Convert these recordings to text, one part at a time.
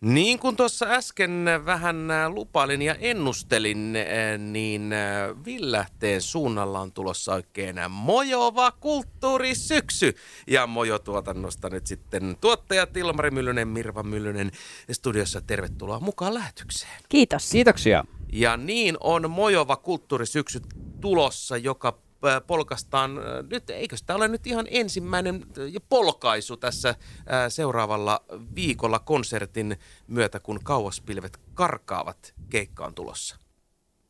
Niin kuin tuossa äsken vähän lupailin ja ennustelin, niin Villähteen suunnalla on tulossa oikein mojova kulttuurisyksy. Ja Mojo-tuotannosta nyt sitten tuottajat Ilmari Myllynen, Mirva Myllynen studiossa. Tervetuloa mukaan lähetykseen. Kiitos. Kiitoksia. Ja niin on mojova kulttuurisyksy tulossa, joka polkastaan nyt, eikö tämä ole nyt ihan ensimmäinen polkaisu tässä seuraavalla viikolla konsertin myötä, kun kauaspilvet karkaavat keikkaan tulossa?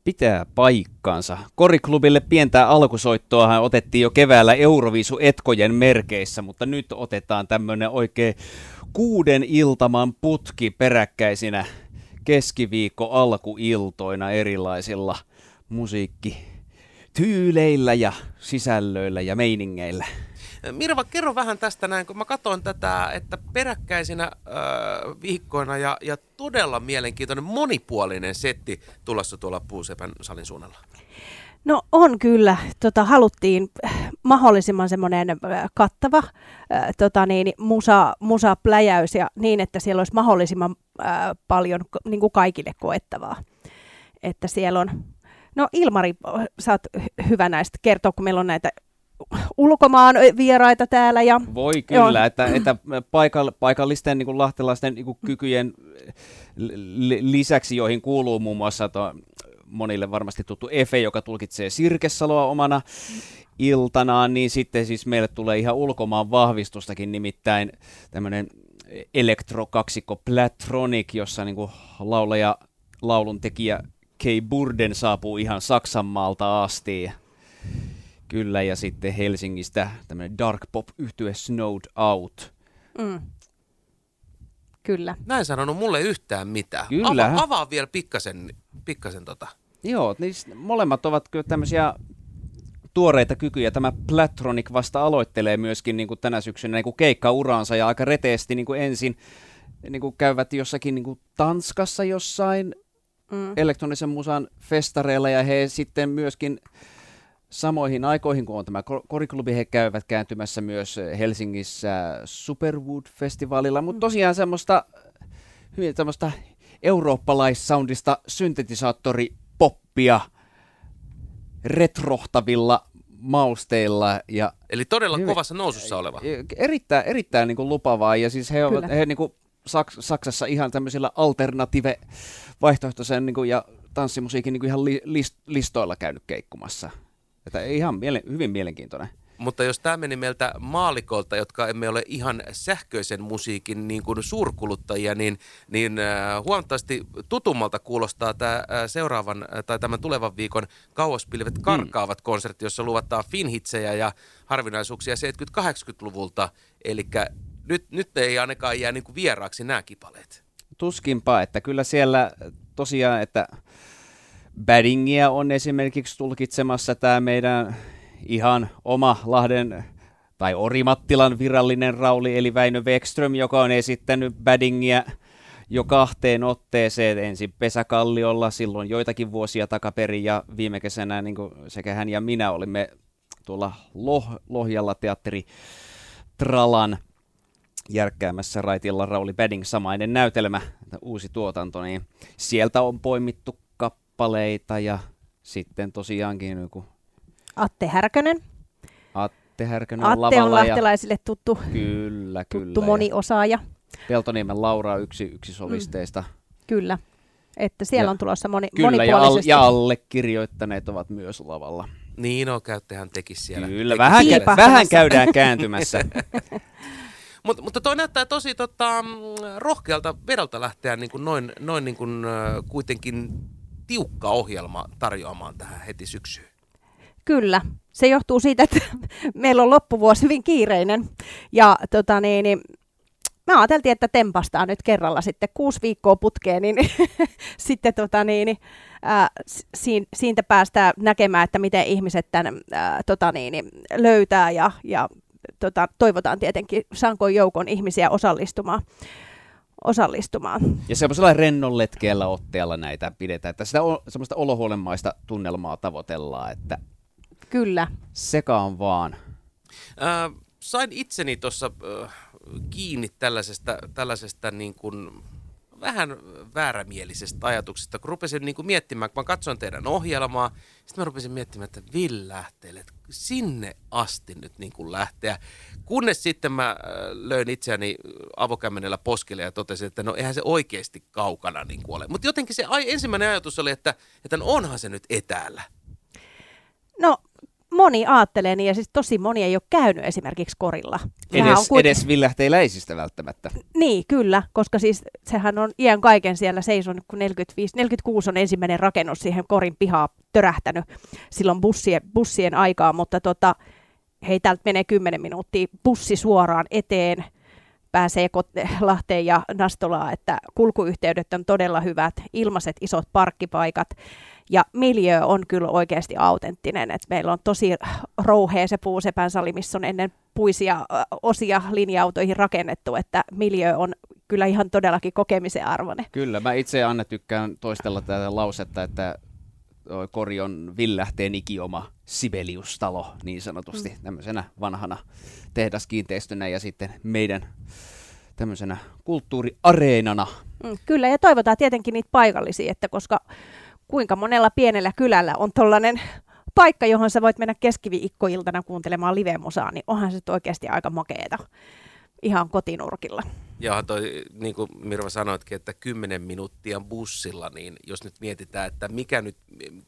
Pitää paikkaansa. Koriklubille pientä alkusoittoa otettiin jo keväällä Euroviisu Etkojen merkeissä, mutta nyt otetaan tämmöinen oikein kuuden iltaman putki peräkkäisinä keskiviikko alkuiltoina erilaisilla musiikki tyyleillä ja sisällöillä ja meiningeillä. Mirva, kerro vähän tästä näin, kun mä katsoin tätä, että peräkkäisinä äh, viikkoina ja, ja todella mielenkiintoinen monipuolinen setti tulossa tuolla Puusepän salin suunnalla. No on kyllä. Tota, haluttiin mahdollisimman semmoinen kattava äh, tota niin, musa, musapläjäys ja niin, että siellä olisi mahdollisimman äh, paljon niin kuin kaikille koettavaa. Että siellä on No Ilmari, sä oot hyvä näistä kertoa, kun meillä on näitä ulkomaan vieraita täällä. Ja, Voi kyllä, että, että paikall, paikallisten niin kuin lahtelaisten niin kuin kykyjen lisäksi, joihin kuuluu muun muassa to, monille varmasti tuttu Efe, joka tulkitsee Sirkesaloa omana iltanaan, niin sitten siis meille tulee ihan ulkomaan vahvistustakin, nimittäin tämmöinen elektrokaksikko Platronic, jossa niin kuin laulaja, laulun tekijä Kei Burden saapuu ihan Saksan maalta asti. Kyllä, ja sitten Helsingistä tämmöinen dark pop yhtye Snowed Out. Mm. Kyllä. Mä en sanonut mulle yhtään mitään. Kyllä. Ava, avaa vielä pikkasen, pikkasen tota. Joo, niin molemmat ovat kyllä tämmöisiä tuoreita kykyjä. Tämä Platronic vasta aloittelee myöskin niin kuin tänä syksynä niin kuin keikkauraansa ja aika reteesti niin kuin ensin niin kuin käyvät jossakin niin kuin Tanskassa jossain mm. elektronisen musan festareilla ja he sitten myöskin samoihin aikoihin, kun on tämä koriklubi, he käyvät kääntymässä myös Helsingissä Superwood-festivaalilla, mutta mm. tosiaan semmoista hyvin tämmöistä eurooppalaissoundista syntetisaattoripoppia retrohtavilla mausteilla. Ja Eli todella hyvin, kovassa nousussa oleva. Erittäin, erittäin niin kuin lupavaa ja siis he, ovat, he niin kuin Saks- Saksassa ihan tämmöisillä alternative vaihtoehtoisen niin kuin, ja tanssimusiikin niin kuin ihan li- list- listoilla käynyt keikkumassa. Että ihan miele- hyvin mielenkiintoinen. Mutta jos tämä meni meiltä maalikolta, jotka emme ole ihan sähköisen musiikin niin kuin suurkuluttajia, niin, niin äh, huomattavasti tutummalta kuulostaa tämä äh, seuraavan äh, tai tämän tulevan viikon kauaspilvet mm. karkaavat mm. konsertti, jossa luvataan finhitsejä ja harvinaisuuksia 70-80-luvulta. Eli nyt, nyt ei ainakaan jää niin kuin vieraaksi nämä kipaleet. Tuskinpa, että kyllä siellä tosiaan, että Baddingia on esimerkiksi tulkitsemassa tämä meidän ihan oma Lahden tai Orimattilan virallinen rauli, eli Väinö Wekström, joka on esittänyt Baddingia jo kahteen otteeseen, ensin Pesäkalliolla silloin joitakin vuosia takaperin ja viime kesänä niin sekä hän ja minä olimme tuolla Loh- Lohjalla teatteri Tralan järkkäämässä raitilla Rauli Badding samainen näytelmä, uusi tuotanto, niin sieltä on poimittu kappaleita ja sitten tosiaankin joku... Atte Härkönen. Atte Härkönen Atte on on lahtelaisille tuttu, kyllä, tuttu kyllä. moniosaaja. Peltoniemen Laura yksi, yksi solisteista. Mm. Kyllä, että siellä ja, on tulossa moni, kyllä, monipuolisesti. Ja, al, ja allekirjoittaneet ovat myös lavalla. Niin, no käyttehän teki siellä. Kyllä, vähän, kä- vähän käydään kääntymässä. Mut, mutta toi näyttää tosi tota, rohkealta vedolta lähteä niin kuin noin, noin niin kuin, kuitenkin tiukka ohjelma tarjoamaan tähän heti syksyyn. Kyllä. Se johtuu siitä, että meillä on loppuvuosi hyvin kiireinen. Ja tota, niin, niin, mä ajateltiin, että tempastaa nyt kerralla sitten kuusi viikkoa putkeen, niin sitten tota, niin, niin, ää, siitä päästään näkemään, että miten ihmiset tämän ää, tota, niin, niin, löytää ja, ja tota, toivotaan tietenkin sankoin joukon ihmisiä osallistumaan osallistumaan. Ja semmoisella rennon letkeällä otteella näitä pidetään, että sitä on, semmoista olohuolemaista tunnelmaa tavoitellaan, että Kyllä. Sekaan vaan. Äh, sain itseni tuossa äh, kiinni tällaisesta, tällaisesta niin kuin vähän väärämielisestä ajatuksesta, kun rupesin niin kuin miettimään, kun mä katsoin teidän ohjelmaa, sitten mä rupesin miettimään, että Ville lähtee, että sinne asti nyt niin kuin lähteä. Kunnes sitten mä äh, löin itseäni avokämmenellä poskelle ja totesin, että no eihän se oikeasti kaukana niin kuin ole. Mutta jotenkin se ensimmäinen ajatus oli, että, että no onhan se nyt etäällä. No moni ajattelee niin, ja siis tosi moni ei ole käynyt esimerkiksi korilla. Edes, kuit... edes villlähteiläisistä välttämättä. Niin, kyllä, koska siis sehän on iän kaiken siellä seisonut, kun 45, 46 on ensimmäinen rakennus siihen korin pihaa törähtänyt silloin bussien, bussien aikaa, mutta tota, hei, täältä menee 10 minuuttia bussi suoraan eteen, pääsee Lahteen ja Nastolaan, että kulkuyhteydet on todella hyvät, ilmaiset isot parkkipaikat, ja miljö on kyllä oikeasti autenttinen, että meillä on tosi rouhea se puusepän sali, missä on ennen puisia osia linja-autoihin rakennettu, että miljö on kyllä ihan todellakin kokemisen arvoinen. Kyllä, mä itse Anne tykkään toistella tätä lausetta, että kori on villähteen ikioma Sibelius-talo niin sanotusti, mm. tämmöisenä vanhana tehdaskiinteistönä ja sitten meidän tämmöisenä kulttuuriareenana. Mm, kyllä, ja toivotaan tietenkin niitä paikallisia, että koska kuinka monella pienellä kylällä on tuollainen paikka, johon sä voit mennä keskiviikkoiltana kuuntelemaan live-musaa, niin onhan se oikeasti aika makeeta ihan kotinurkilla. Ja toi, niin kuin Mirva sanoitkin, että 10 minuuttia bussilla, niin jos nyt mietitään, että mikä nyt,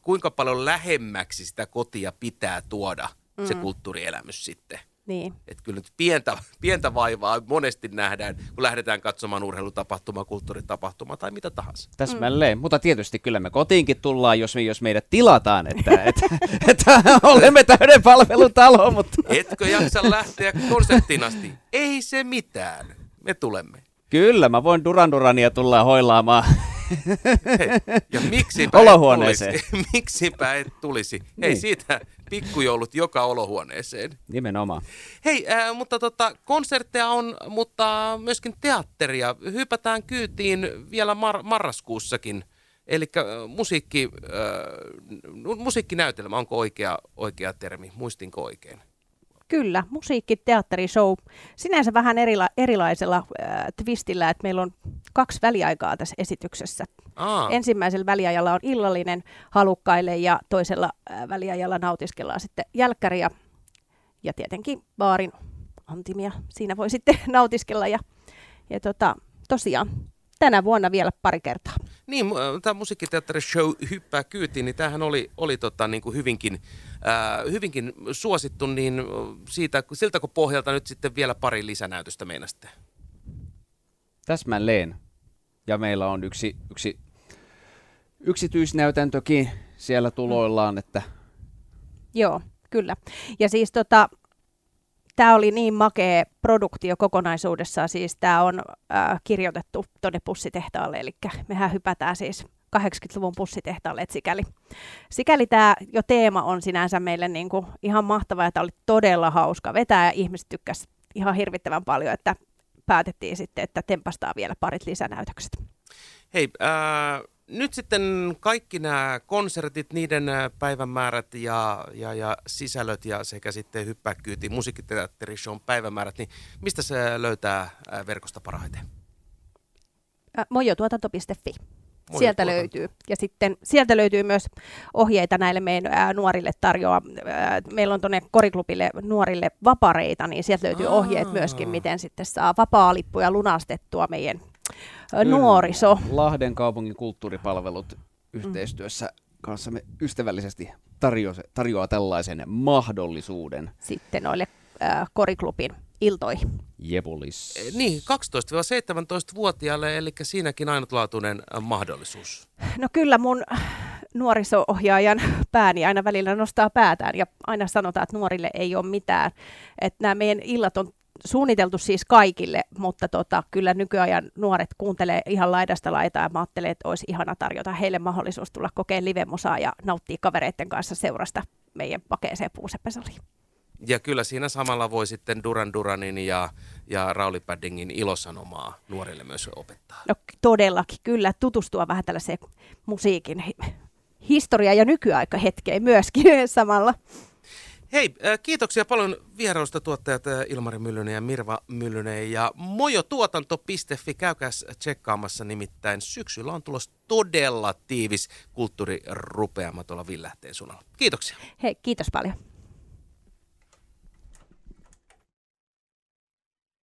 kuinka paljon lähemmäksi sitä kotia pitää tuoda mm. se kulttuurielämys sitten. Niin. Että kyllä nyt pientä, pientä vaivaa monesti nähdään, kun lähdetään katsomaan urheilutapahtuma, kulttuuritapahtuma tai mitä tahansa. Täsmälleen, mm. mutta tietysti kyllä me kotiinkin tullaan, jos, me, jos meidät tilataan, että, että, että olemme täyden palvelutalo. Mutta... Etkö jaksa lähteä konserttiin asti? Ei se mitään, me tulemme. Kyllä, mä voin Duran Durania tulla hoilaamaan Hei, ja miksipä olohuoneeseen. Et tulisi, miksipä et tulisi? Niin. Hei, siitä pikkujoulut joka olohuoneeseen. Nimenomaan. Hei, äh, mutta tota, konsertteja on, mutta myöskin teatteria. Hypätään kyytiin vielä mar- marraskuussakin. Eli äh, musiikki, äh, musiikkinäytelmä, onko oikea, oikea termi? Muistinko oikein? Kyllä, musiikki, teatteri, show. Sinänsä vähän erila- erilaisella äh, twistillä, että meillä on kaksi väliaikaa tässä esityksessä. Aa. Ensimmäisellä väliajalla on illallinen halukkaille ja toisella äh, väliajalla nautiskellaan sitten jälkkäriä ja tietenkin baarin antimia. Siinä voi sitten nautiskella ja, ja tota, tosiaan tänä vuonna vielä pari kertaa. Niin, tämä musiikkiteatterishow Hyppää kyytiin, niin tämähän oli, oli tota, niin kuin hyvinkin, äh, hyvinkin suosittu, niin siitä, siltä kun pohjalta nyt sitten vielä pari lisänäytöstä meinasitte? Täsmälleen. Ja meillä on yksi, yksi yksityisnäytäntökin siellä tuloillaan, että... Joo, kyllä. Ja siis tota, tämä oli niin makea produktio kokonaisuudessaan, siis tämä on äh, kirjoitettu tuonne pussitehtaalle, eli mehän hypätään siis 80-luvun pussitehtaalle, että sikäli, sikäli tämä jo teema on sinänsä meille niin kuin ihan mahtava, että oli todella hauska vetää ja ihmiset tykkäsivät ihan hirvittävän paljon, että päätettiin sitten, että tempastaa vielä parit lisänäytökset. Hei, äh, nyt sitten kaikki nämä konsertit, niiden päivämäärät ja, ja, ja sisällöt ja sekä sitten hyppääkyyti, musiikkiteatterishown päivämäärät, niin mistä se löytää verkosta parhaiten? mojotuotanto.fi. Sieltä löytyy. Ja sitten sieltä löytyy myös ohjeita näille meidän ää, nuorille tarjoa. Ää, meillä on tuonne koriklubille nuorille vapareita, niin sieltä löytyy Aa. ohjeet myöskin, miten sitten saa vapaa-lippuja lunastettua meidän nuoriso. Lahden kaupungin kulttuuripalvelut yhteistyössä kanssamme ystävällisesti tarjoaa, tarjoaa tällaisen mahdollisuuden. Sitten noille äh, koriklubin iltoihin. Jebulis. Eh, niin, 12-17-vuotiaalle, eli siinäkin ainutlaatuinen mahdollisuus. No kyllä mun nuoriso-ohjaajan pääni aina välillä nostaa päätään ja aina sanotaan, että nuorille ei ole mitään. Että nämä meidän illat on suunniteltu siis kaikille, mutta tota, kyllä nykyajan nuoret kuuntelee ihan laidasta laitaa ja mä ajattelen, että olisi ihana tarjota heille mahdollisuus tulla kokeen live-musaa ja nauttia kavereiden kanssa seurasta meidän pakeeseen puusepesaliin. Ja kyllä siinä samalla voi sitten Duran Duranin ja, ja Rauli Paddingin ilosanomaa nuorille myös opettaa. No todellakin, kyllä. Tutustua vähän tällaiseen musiikin historia- ja nykyaika hetkeen myöskin samalla. Hei, äh, kiitoksia paljon vierailusta tuottajat äh, Ilmari Myllynen ja Mirva Myllynen ja mojotuotanto.fi. Käykääs tsekkaamassa nimittäin syksyllä on tulos todella tiivis kulttuurirupeama tuolla Villähteen suunnalla. Kiitoksia. Hei, kiitos paljon.